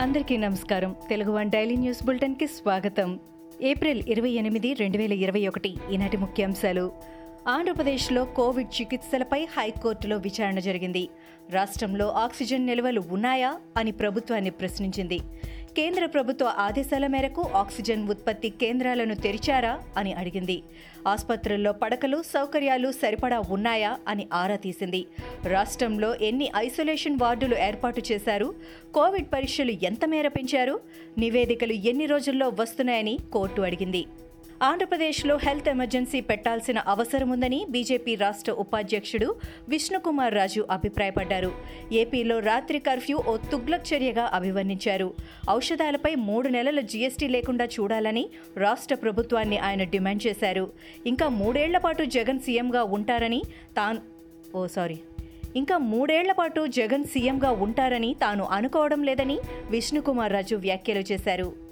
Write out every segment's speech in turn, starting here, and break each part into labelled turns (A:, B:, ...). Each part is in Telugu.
A: అందరికీ నమస్కారం. తెలుగు వన్ డైలీ న్యూస్ బులెటిన్కి స్వాగతం. ఏప్రిల్ ఇరవై ఎనిమిది రెండు వేల ఇరవై ఒకటి ఈనాటి ముఖ్యాంశాలు. ఆంధ్రప్రదేశ్లో కోవిడ్ చికిత్సలపై హైకోర్టులో విచారణ జరిగింది. రాష్ట్రంలో ఆక్సిజన్ నిల్వలు ఉన్నాయా అని ప్రభుత్వాన్ని ప్రశ్నించింది. కేంద్ర ప్రభుత్వ ఆదేశాల మేరకు ఆక్సిజన్ ఉత్పత్తి కేంద్రాలను తెరిచారా అని అడిగింది. ఆసుపత్రుల్లో పడకలు సౌకర్యాలు సరిపడా ఉన్నాయా అని ఆరా తీసింది. రాష్ట్రంలో ఎన్ని ఐసోలేషన్ వార్డులు ఏర్పాటు చేశారు? కోవిడ్ పరీక్షలు ఎంత మేర పెంచారు? నివేదికలు ఎన్ని రోజుల్లో వస్తున్నాయని కోర్టు అడిగింది. ఆంధ్రప్రదేశ్లో హెల్త్ ఎమర్జెన్సీ పెట్టాల్సిన అవసరం ఉందని బీజేపీ రాష్ట్ర ఉపాధ్యక్షుడు విష్ణుకుమార్ రాజు అభిప్రాయపడ్డారు. ఏపీలో రాత్రి కర్ఫ్యూ ఓ తుగ్లక్ చర్యగా అభివర్ణించారు. ఔషధాలపై మూడు నెలల జీఎస్టీ లేకుండా చూడాలని రాష్ట్ర ప్రభుత్వాన్ని ఆయన డిమాండ్ చేశారు. ఇంకా మూడేళ్ళ పాటు జగన్ సీఎంగా ఉంటారని తాను ఓ సారీ. ఇంకా మూడేళ్ళ పాటు జగన్ సీఎంగా ఉంటారని తాను అనుకోవడం లేదని విష్ణుకుమార్ రాజు వ్యాఖ్యలు చేశారు.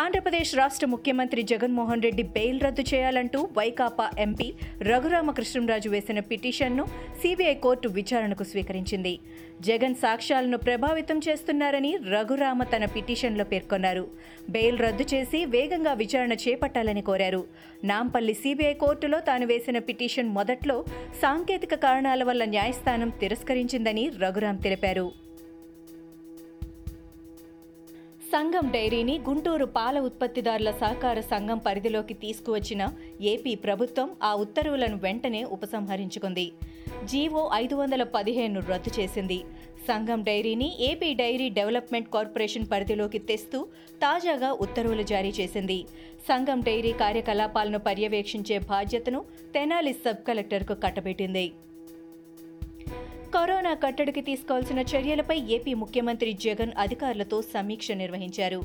A: ఆంధ్రప్రదేశ్ రాష్ట్ర ముఖ్యమంత్రి జగన్మోహన్ రెడ్డి బెయిల్ రద్దు చేయాలంటూ వైకాపా ఎంపీ రఘురామకృష్ణంరాజు వేసిన పిటిషన్ను సిబిఐ కోర్టు విచారణకు స్వీకరించింది. జగన్ సాక్ష్యాలను ప్రభావితం చేస్తున్నారని రఘురామ తన పిటిషన్లో పేర్కొన్నారు. బెయిల్ రద్దు చేసి వేగంగా విచారణ చేపట్టాలని కోరారు. నాంపల్లి సిబిఐ కోర్టులో తాను వేసిన పిటిషన్ మొదట్లో సాంకేతిక కారణాల వల్ల న్యాయస్థానం తిరస్కరించిందని రఘురాం తెలిపారు. సంఘం డైరీని గుంటూరు పాల ఉత్పత్తిదారుల సహకార సంఘం పరిధిలోకి తీసుకువచ్చిన ఏపీ ప్రభుత్వం ఆ ఉత్తర్వులను వెంటనే ఉపసంహరించుకుంది. జీవో ఐదు వందల పదిహేను రద్దు చేసింది. సంఘం డైరీని ఏపీ డైరీ డెవలప్మెంట్ కార్పొరేషన్ పరిధిలోకి తెస్తూ తాజాగా ఉత్తర్వులు జారీ చేసింది. సంఘం డైరీ కార్యకలాపాలను పర్యవేక్షించే బాధ్యతను తెనాలి సబ్ కలెక్టర్కు కట్టబెట్టింది. కరోనా కట్టడికి తీసుకోవాల్సిన చర్యలపై ఏపీ ముఖ్యమంత్రి జగన్ అధికారులతో సమీక్ష నిర్వహించారు.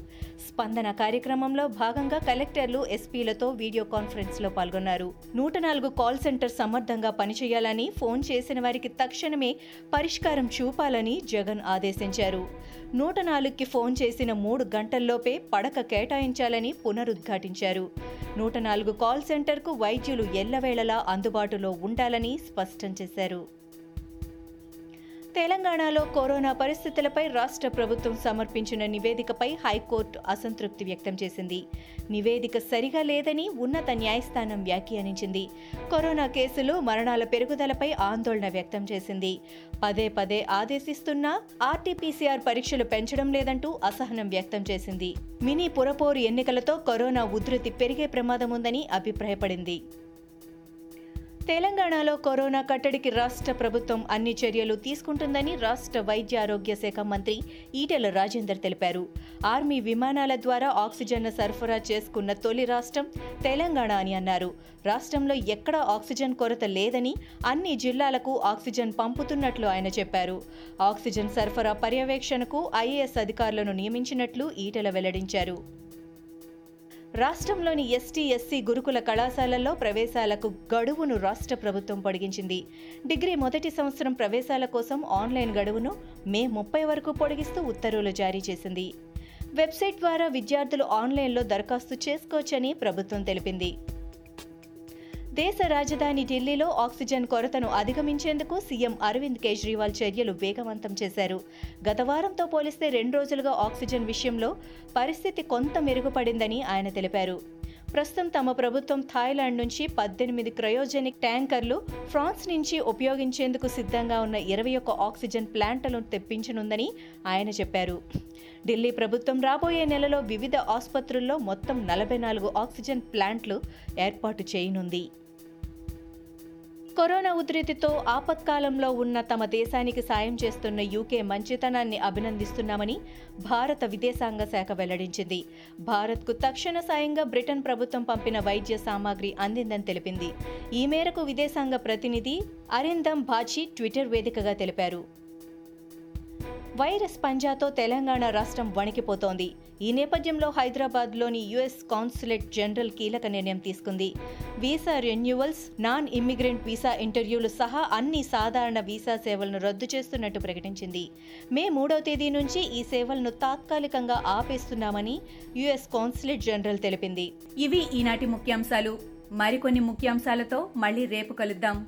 A: స్పందన కార్యక్రమంలో భాగంగా కలెక్టర్లు ఎస్పీలతో వీడియో కాన్ఫరెన్స్లో పాల్గొన్నారు. నూట నాలుగు కాల్ సెంటర్ సమర్థంగా పనిచేయాలని ఫోన్ చేసిన వారికి తక్షణమే పరిష్కారం చూపాలని జగన్ ఆదేశించారు. నూట నాలుగుకి ఫోన్ చేసిన మూడు గంటల్లోపే పడక కేటాయించాలని పునరుద్ఘాటించారు. నూట నాలుగు కాల్ సెంటర్కు వైద్యులు ఎల్లవేళలా అందుబాటులో ఉండాలని స్పష్టం చేశారు. తెలంగాణలో కరోనా పరిస్థితులపై రాష్ట్ర ప్రభుత్వం సమర్పించిన నివేదికపై హైకోర్టు అసంతృప్తి వ్యక్తం చేసింది. నివేదిక సరిగా లేదని ఉన్నత న్యాయస్థానం వ్యాఖ్యానించింది. కరోనా కేసులు మరణాల పెరుగుదలపై ఆందోళన వ్యక్తం చేసింది. పదే పదే ఆదేశిస్తున్నా ఆర్టీపీసీఆర్ పరీక్షలు పెంచడం లేదంటూ అసహనం వ్యక్తం చేసింది. మినీ పురపోరు ఎన్నికలతో కరోనా ఉధృతి పెరిగే ప్రమాదం ఉందని అభిప్రాయపడింది. తెలంగాణలో కరోనా కట్టడికి రాష్ట్ర ప్రభుత్వం అన్ని చర్యలు తీసుకుంటుందని రాష్ట్ర వైద్య ఆరోగ్య శాఖ మంత్రి ఈటెల రాజేందర్ తెలిపారు. ఆర్మీ విమానాల ద్వారా ఆక్సిజన్ సరఫరా చేసుకున్న తొలి రాష్ట్రం తెలంగాణ అని అన్నారు. రాష్ట్రంలో ఎక్కడా ఆక్సిజన్ కొరత లేదని అన్ని జిల్లాలకు ఆక్సిజన్ పంపుతున్నట్లు ఆయన చెప్పారు. ఆక్సిజన్ సరఫరా పర్యవేక్షణకు ఐఏఎస్ అధికారులను నియమించినట్లు ఈటెల వెల్లడించారు. రాష్ట్రంలోని ఎస్టీ ఎస్సీ గురుకుల కళాశాలల్లో ప్రవేశాలకు గడువును రాష్ట్ర ప్రభుత్వం పొడిగించింది. డిగ్రీ మొదటి సంవత్సరం ప్రవేశాల కోసం ఆన్లైన్ గడువును మే ముప్పై వరకు పొడిగిస్తూ ఉత్తర్వులు జారీ చేసింది. వెబ్సైట్ ద్వారా విద్యార్థులు ఆన్లైన్లో దరఖాస్తు చేసుకోవచ్చని ప్రభుత్వం తెలిపింది. దేశ రాజధాని ఢిల్లీలో ఆక్సిజన్ కొరతను అధిగమించేందుకు సీఎం అరవింద్ కేజ్రీవాల్ చర్యలు వేగవంతం చేశారు. గత వారంతో పోలిస్తే రెండు రోజులుగా ఆక్సిజన్ విషయంలో పరిస్థితి కొంత మెరుగుపడిందని ఆయన తెలిపారు. ప్రస్తుతం తమ ప్రభుత్వం థాయిలాండ్ నుంచి పద్దెనిమిది క్రయోజెనిక్ ట్యాంకర్లు ఫ్రాన్స్ నుంచి ఉపయోగించేందుకు సిద్ధంగా ఉన్న ఇరవై ఒక్క ఆక్సిజన్ ప్లాంట్లను తెప్పించనుందని ఆయన చెప్పారు. ఢిల్లీ ప్రభుత్వం రాబోయే నెలలో వివిధ ఆసుపత్రుల్లో మొత్తం నలభై నాలుగు ఆక్సిజన్ ప్లాంట్లు ఏర్పాటు చేయనుంది. కరోనా ఉధృతితో ఆపత్కాలంలో ఉన్న తమ దేశానికి సాయం చేస్తున్న యూకే మంచితనాన్ని అభినందిస్తున్నామని భారత విదేశాంగ శాఖ వెల్లడించింది. భారత్కు తక్షణ సాయంగా బ్రిటన్ ప్రభుత్వం పంపిన వైద్య సామాగ్రి అందిందని తెలిపింది. ఈ మేరకు విదేశాంగ ప్రతినిధి అరిందమ్ బాచి ట్విట్టర్ వేదికగా తెలిపారు. వైరస్ పంజాతో తెలంగాణ రాష్ట్రం వణికిపోతోంది. ఈ నేపథ్యంలో హైదరాబాద్లోని యుఎస్ కాన్సులేట్ జనరల్ కీలక నిర్ణయం తీసుకుంది. Visa renewals non immigrant visa ఇంటర్వ్యూలు సహా అన్ని సాధారణ వీసా సేవలను రద్దు చేస్తున్నట్టు ప్రకటించింది. మే మూడవ తేదీ నుంచి ఈ సేవలను తాత్కాలికంగా ఆపేస్తున్నామని యుఎస్ కాన్సులేట్ జనరల్ తెలిపింది.
B: ఇవి ఈనాటి ముఖ్యాంశాలు. మరికొన్ని ముఖ్యాంశాలతో మళ్ళీ రేపు కలుద్దాం.